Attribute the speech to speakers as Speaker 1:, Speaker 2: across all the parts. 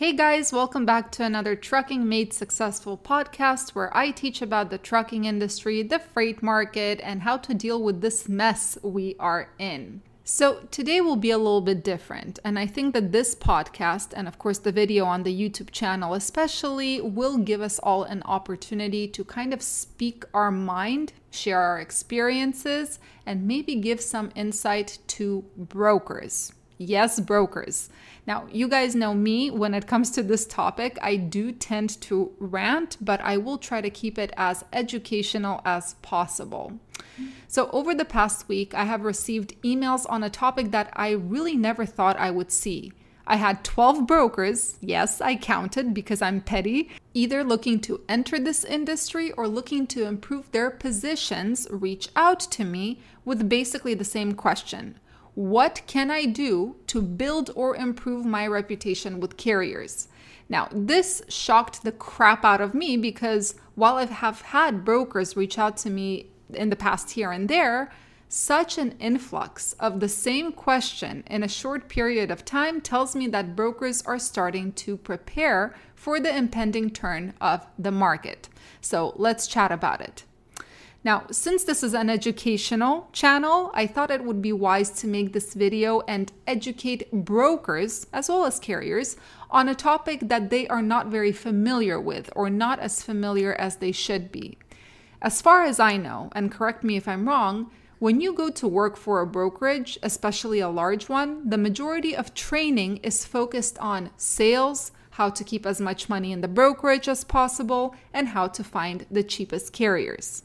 Speaker 1: Hey guys, welcome back to another Trucking Made Successful podcast where I teach about the trucking industry, the freight market, and how to deal with this mess we are in. So, today will be a little bit different, and I think that this podcast, and of course the video on the YouTube channel especially, will give us all an opportunity to kind of speak our mind, share our experiences, and maybe give some insight to brokers. Yes, brokers. Now, you guys know me when it comes to this topic. I do tend to rant, but I will try to keep it as educational as possible. So, over the past week, I have received emails on a topic that I really never thought I would see. I had 12 brokers, yes, I counted because I'm petty, either looking to enter this industry or looking to improve their positions, reach out to me with basically the same question what can I do to build or improve my reputation with carriers? Now, this shocked the crap out of me because while I have had brokers reach out to me in the past here and there, such an influx of the same question in a short period of time tells me that brokers are starting to prepare for the impending turn of the market. So let's chat about it. Now, since this is an educational channel, I thought it would be wise to make this video and educate brokers as well as carriers on a topic that they are not very familiar with or not as familiar as they should be. As far as I know, and correct me if I'm wrong, when you go to work for a brokerage, especially a large one, the majority of training is focused on sales, how to keep as much money in the brokerage as possible, and how to find the cheapest carriers.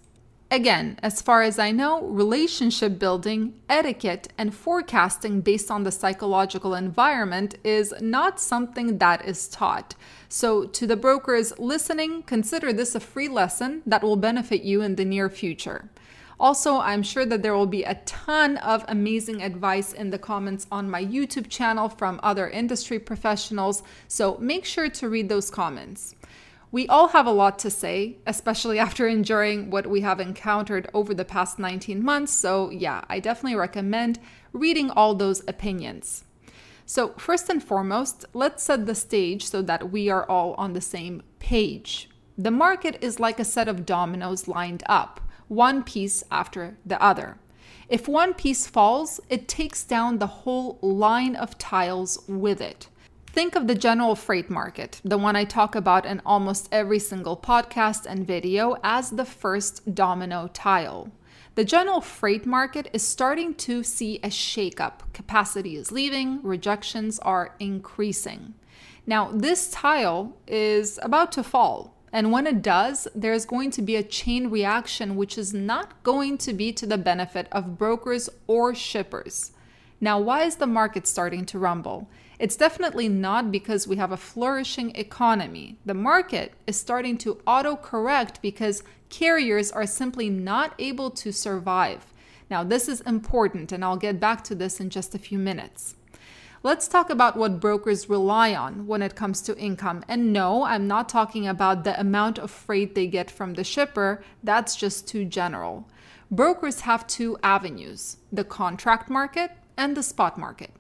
Speaker 1: Again, as far as I know, relationship building, etiquette, and forecasting based on the psychological environment is not something that is taught. So, to the brokers listening, consider this a free lesson that will benefit you in the near future. Also, I'm sure that there will be a ton of amazing advice in the comments on my YouTube channel from other industry professionals, so make sure to read those comments. We all have a lot to say, especially after enduring what we have encountered over the past 19 months. So, yeah, I definitely recommend reading all those opinions. So, first and foremost, let's set the stage so that we are all on the same page. The market is like a set of dominoes lined up, one piece after the other. If one piece falls, it takes down the whole line of tiles with it. Think of the general freight market, the one I talk about in almost every single podcast and video, as the first domino tile. The general freight market is starting to see a shakeup. Capacity is leaving, rejections are increasing. Now, this tile is about to fall. And when it does, there's going to be a chain reaction, which is not going to be to the benefit of brokers or shippers. Now, why is the market starting to rumble? It's definitely not because we have a flourishing economy. The market is starting to auto correct because carriers are simply not able to survive. Now, this is important, and I'll get back to this in just a few minutes. Let's talk about what brokers rely on when it comes to income. And no, I'm not talking about the amount of freight they get from the shipper, that's just too general. Brokers have two avenues the contract market and the spot market.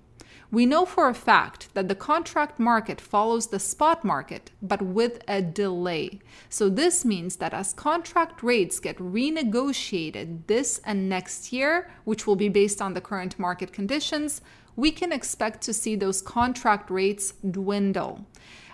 Speaker 1: We know for a fact that the contract market follows the spot market, but with a delay. So, this means that as contract rates get renegotiated this and next year, which will be based on the current market conditions, we can expect to see those contract rates dwindle.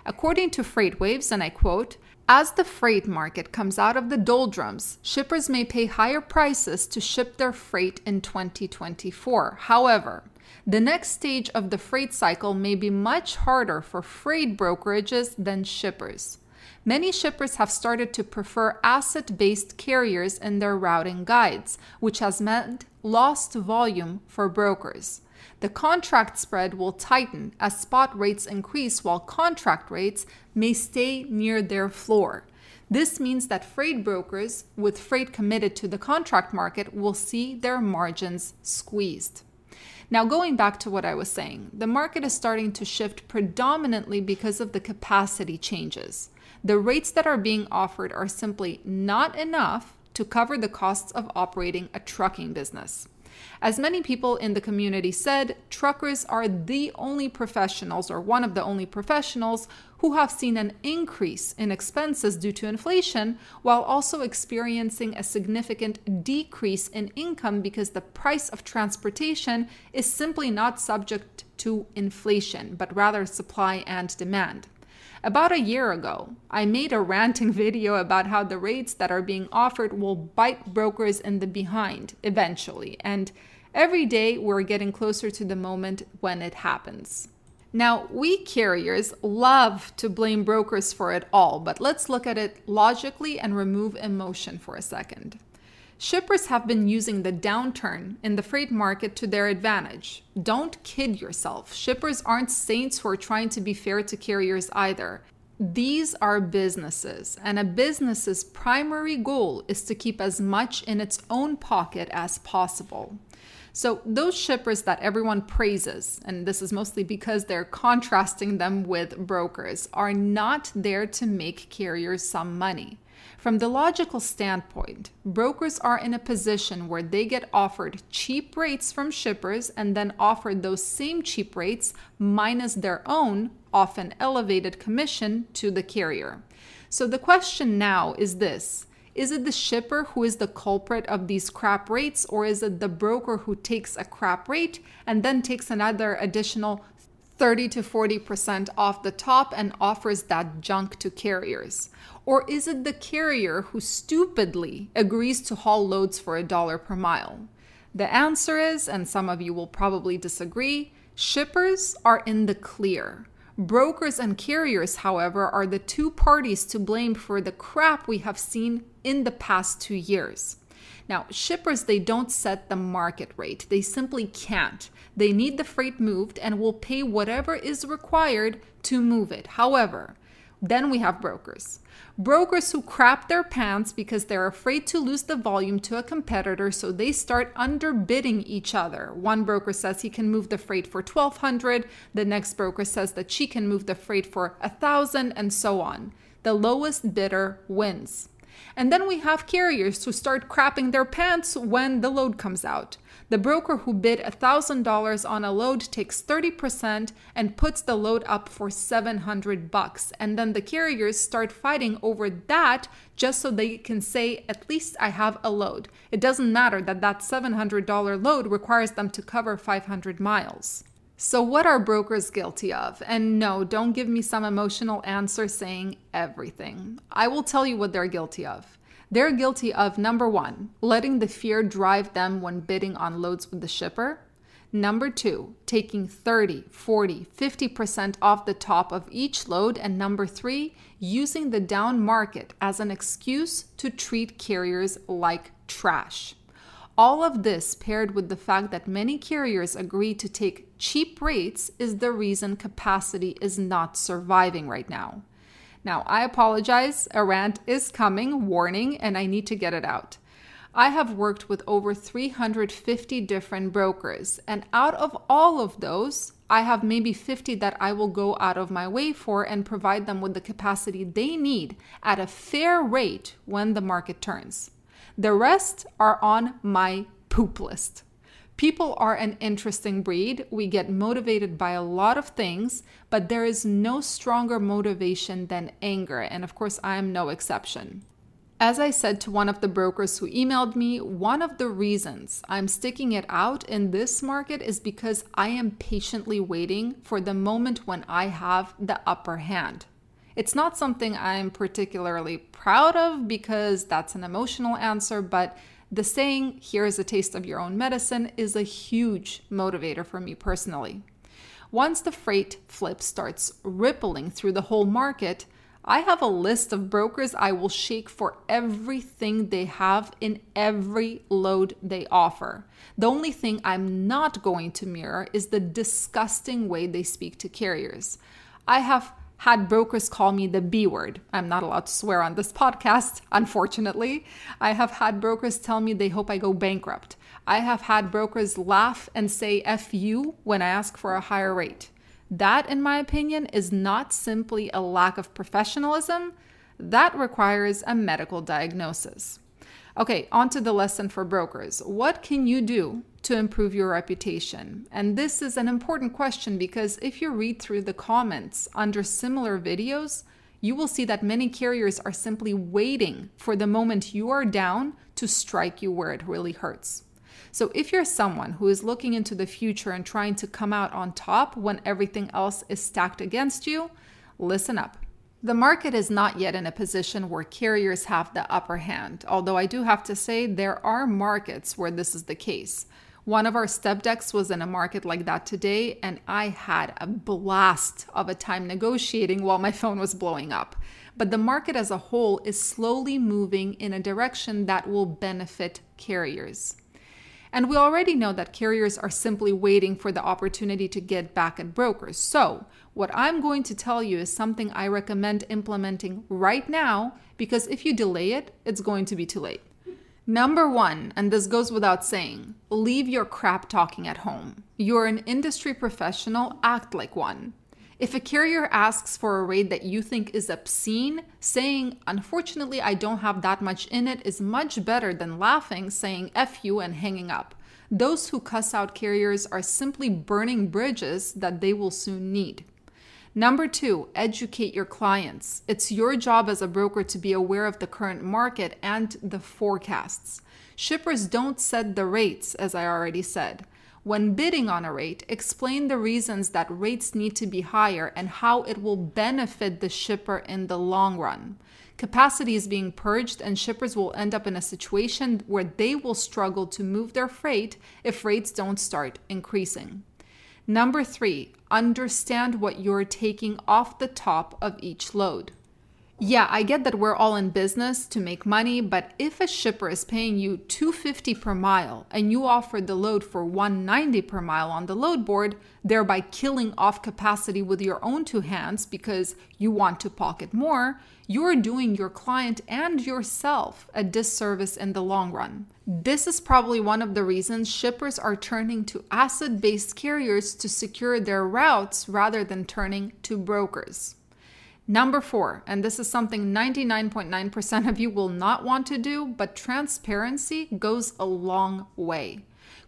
Speaker 1: According to FreightWaves, and I quote, as the freight market comes out of the doldrums, shippers may pay higher prices to ship their freight in 2024. However, the next stage of the freight cycle may be much harder for freight brokerages than shippers. Many shippers have started to prefer asset based carriers in their routing guides, which has meant lost volume for brokers. The contract spread will tighten as spot rates increase while contract rates may stay near their floor. This means that freight brokers with freight committed to the contract market will see their margins squeezed. Now, going back to what I was saying, the market is starting to shift predominantly because of the capacity changes. The rates that are being offered are simply not enough to cover the costs of operating a trucking business. As many people in the community said, truckers are the only professionals or one of the only professionals who have seen an increase in expenses due to inflation while also experiencing a significant decrease in income because the price of transportation is simply not subject to inflation, but rather supply and demand. About a year ago, I made a ranting video about how the rates that are being offered will bite brokers in the behind eventually, and every day we're getting closer to the moment when it happens. Now, we carriers love to blame brokers for it all, but let's look at it logically and remove emotion for a second. Shippers have been using the downturn in the freight market to their advantage. Don't kid yourself. Shippers aren't saints who are trying to be fair to carriers either. These are businesses, and a business's primary goal is to keep as much in its own pocket as possible. So, those shippers that everyone praises, and this is mostly because they're contrasting them with brokers, are not there to make carriers some money. From the logical standpoint, brokers are in a position where they get offered cheap rates from shippers and then offered those same cheap rates minus their own, often elevated commission to the carrier. So the question now is this is it the shipper who is the culprit of these crap rates, or is it the broker who takes a crap rate and then takes another additional 30 to 40% off the top and offers that junk to carriers? Or is it the carrier who stupidly agrees to haul loads for a dollar per mile? The answer is, and some of you will probably disagree, shippers are in the clear. Brokers and carriers, however, are the two parties to blame for the crap we have seen in the past two years. Now, shippers, they don't set the market rate. They simply can't. They need the freight moved and will pay whatever is required to move it. However, then we have brokers. Brokers who crap their pants because they're afraid to lose the volume to a competitor, so they start underbidding each other. One broker says he can move the freight for 1200, the next broker says that she can move the freight for 1000 and so on. The lowest bidder wins. And then we have carriers who start crapping their pants when the load comes out. The broker who bid $1,000 on a load takes 30% and puts the load up for 700 bucks. And then the carriers start fighting over that just so they can say, at least I have a load. It doesn't matter that that $700 load requires them to cover 500 miles. So, what are brokers guilty of? And no, don't give me some emotional answer saying everything. I will tell you what they're guilty of. They're guilty of number one, letting the fear drive them when bidding on loads with the shipper. Number two, taking 30, 40, 50% off the top of each load. And number three, using the down market as an excuse to treat carriers like trash. All of this, paired with the fact that many carriers agree to take cheap rates, is the reason capacity is not surviving right now. Now, I apologize, a rant is coming, warning, and I need to get it out. I have worked with over 350 different brokers, and out of all of those, I have maybe 50 that I will go out of my way for and provide them with the capacity they need at a fair rate when the market turns. The rest are on my poop list. People are an interesting breed. We get motivated by a lot of things, but there is no stronger motivation than anger. And of course, I am no exception. As I said to one of the brokers who emailed me, one of the reasons I'm sticking it out in this market is because I am patiently waiting for the moment when I have the upper hand. It's not something I'm particularly proud of because that's an emotional answer, but the saying, here is a taste of your own medicine, is a huge motivator for me personally. Once the freight flip starts rippling through the whole market, I have a list of brokers I will shake for everything they have in every load they offer. The only thing I'm not going to mirror is the disgusting way they speak to carriers. I have had brokers call me the B word. I'm not allowed to swear on this podcast, unfortunately. I have had brokers tell me they hope I go bankrupt. I have had brokers laugh and say F you when I ask for a higher rate. That, in my opinion, is not simply a lack of professionalism, that requires a medical diagnosis. Okay, on to the lesson for brokers. What can you do to improve your reputation? And this is an important question because if you read through the comments under similar videos, you will see that many carriers are simply waiting for the moment you are down to strike you where it really hurts. So, if you're someone who is looking into the future and trying to come out on top when everything else is stacked against you, listen up. The market is not yet in a position where carriers have the upper hand, although I do have to say there are markets where this is the case. One of our step decks was in a market like that today, and I had a blast of a time negotiating while my phone was blowing up. But the market as a whole is slowly moving in a direction that will benefit carriers. And we already know that carriers are simply waiting for the opportunity to get back at brokers. So, what I'm going to tell you is something I recommend implementing right now because if you delay it, it's going to be too late. Number one, and this goes without saying, leave your crap talking at home. You're an industry professional, act like one. If a carrier asks for a rate that you think is obscene, saying, unfortunately, I don't have that much in it, is much better than laughing, saying F you and hanging up. Those who cuss out carriers are simply burning bridges that they will soon need. Number two, educate your clients. It's your job as a broker to be aware of the current market and the forecasts. Shippers don't set the rates, as I already said. When bidding on a rate, explain the reasons that rates need to be higher and how it will benefit the shipper in the long run. Capacity is being purged, and shippers will end up in a situation where they will struggle to move their freight if rates don't start increasing. Number three, understand what you're taking off the top of each load. Yeah, I get that we're all in business to make money, but if a shipper is paying you 250 per mile and you offer the load for 190 per mile on the load board, thereby killing off capacity with your own two hands because you want to pocket more, you're doing your client and yourself a disservice in the long run. This is probably one of the reasons shippers are turning to asset based carriers to secure their routes rather than turning to brokers. Number four, and this is something 99.9% of you will not want to do, but transparency goes a long way.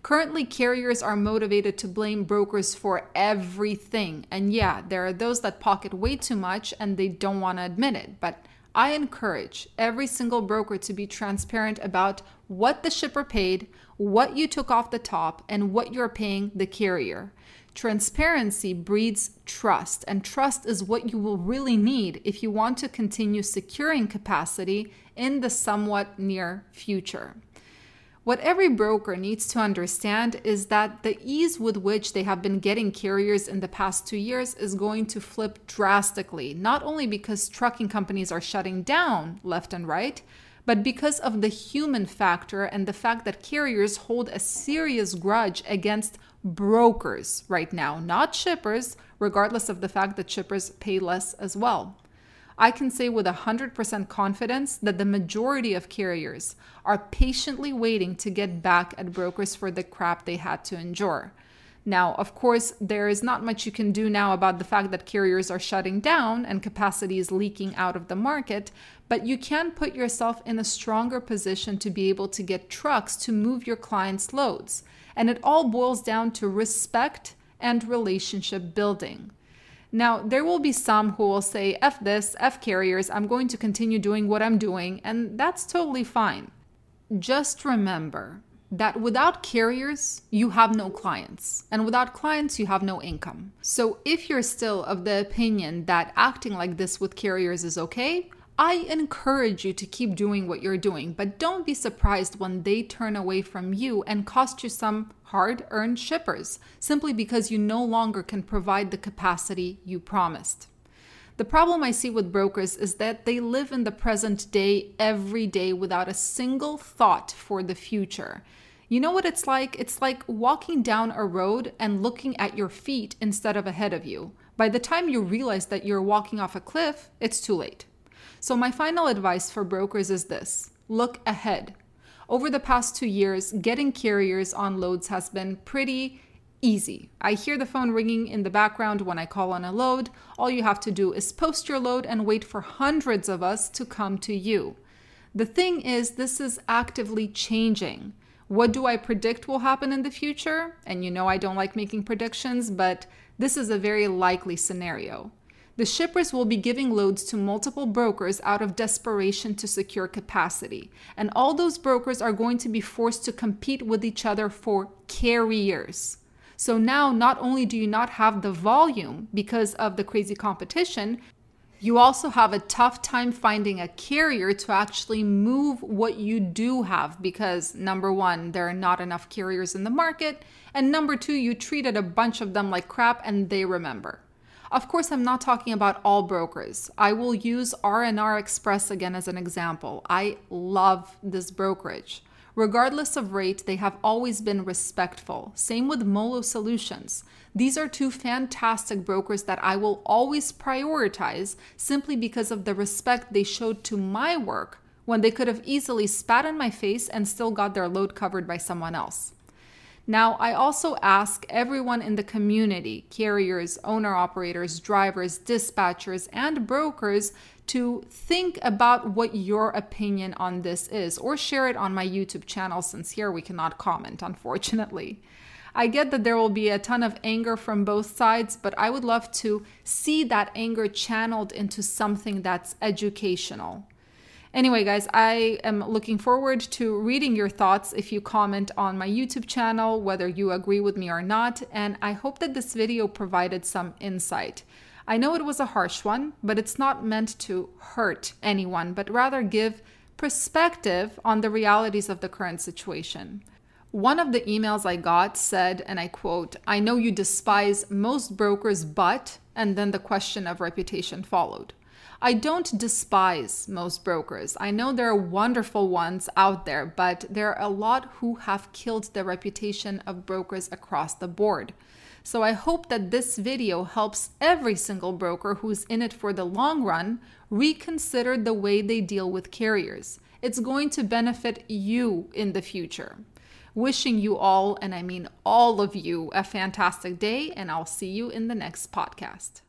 Speaker 1: Currently, carriers are motivated to blame brokers for everything. And yeah, there are those that pocket way too much and they don't want to admit it. But I encourage every single broker to be transparent about what the shipper paid, what you took off the top, and what you're paying the carrier. Transparency breeds trust, and trust is what you will really need if you want to continue securing capacity in the somewhat near future. What every broker needs to understand is that the ease with which they have been getting carriers in the past two years is going to flip drastically, not only because trucking companies are shutting down left and right, but because of the human factor and the fact that carriers hold a serious grudge against brokers right now, not shippers, regardless of the fact that shippers pay less as well. I can say with 100% confidence that the majority of carriers are patiently waiting to get back at brokers for the crap they had to endure. Now, of course, there is not much you can do now about the fact that carriers are shutting down and capacity is leaking out of the market, but you can put yourself in a stronger position to be able to get trucks to move your clients' loads. And it all boils down to respect and relationship building. Now, there will be some who will say, F this, F carriers, I'm going to continue doing what I'm doing, and that's totally fine. Just remember that without carriers, you have no clients, and without clients, you have no income. So, if you're still of the opinion that acting like this with carriers is okay, I encourage you to keep doing what you're doing, but don't be surprised when they turn away from you and cost you some hard earned shippers simply because you no longer can provide the capacity you promised. The problem I see with brokers is that they live in the present day every day without a single thought for the future. You know what it's like? It's like walking down a road and looking at your feet instead of ahead of you. By the time you realize that you're walking off a cliff, it's too late. So, my final advice for brokers is this look ahead. Over the past two years, getting carriers on loads has been pretty easy. I hear the phone ringing in the background when I call on a load. All you have to do is post your load and wait for hundreds of us to come to you. The thing is, this is actively changing. What do I predict will happen in the future? And you know I don't like making predictions, but this is a very likely scenario. The shippers will be giving loads to multiple brokers out of desperation to secure capacity. And all those brokers are going to be forced to compete with each other for carriers. So now, not only do you not have the volume because of the crazy competition, you also have a tough time finding a carrier to actually move what you do have because number one, there are not enough carriers in the market. And number two, you treated a bunch of them like crap and they remember. Of course, I'm not talking about all brokers. I will use R&R Express again as an example. I love this brokerage. Regardless of rate, they have always been respectful. Same with Molo Solutions. These are two fantastic brokers that I will always prioritize simply because of the respect they showed to my work when they could have easily spat in my face and still got their load covered by someone else. Now, I also ask everyone in the community carriers, owner operators, drivers, dispatchers, and brokers to think about what your opinion on this is or share it on my YouTube channel since here we cannot comment, unfortunately. I get that there will be a ton of anger from both sides, but I would love to see that anger channeled into something that's educational. Anyway, guys, I am looking forward to reading your thoughts if you comment on my YouTube channel, whether you agree with me or not, and I hope that this video provided some insight. I know it was a harsh one, but it's not meant to hurt anyone, but rather give perspective on the realities of the current situation. One of the emails I got said, and I quote, I know you despise most brokers, but, and then the question of reputation followed. I don't despise most brokers. I know there are wonderful ones out there, but there are a lot who have killed the reputation of brokers across the board. So I hope that this video helps every single broker who's in it for the long run reconsider the way they deal with carriers. It's going to benefit you in the future. Wishing you all, and I mean all of you, a fantastic day, and I'll see you in the next podcast.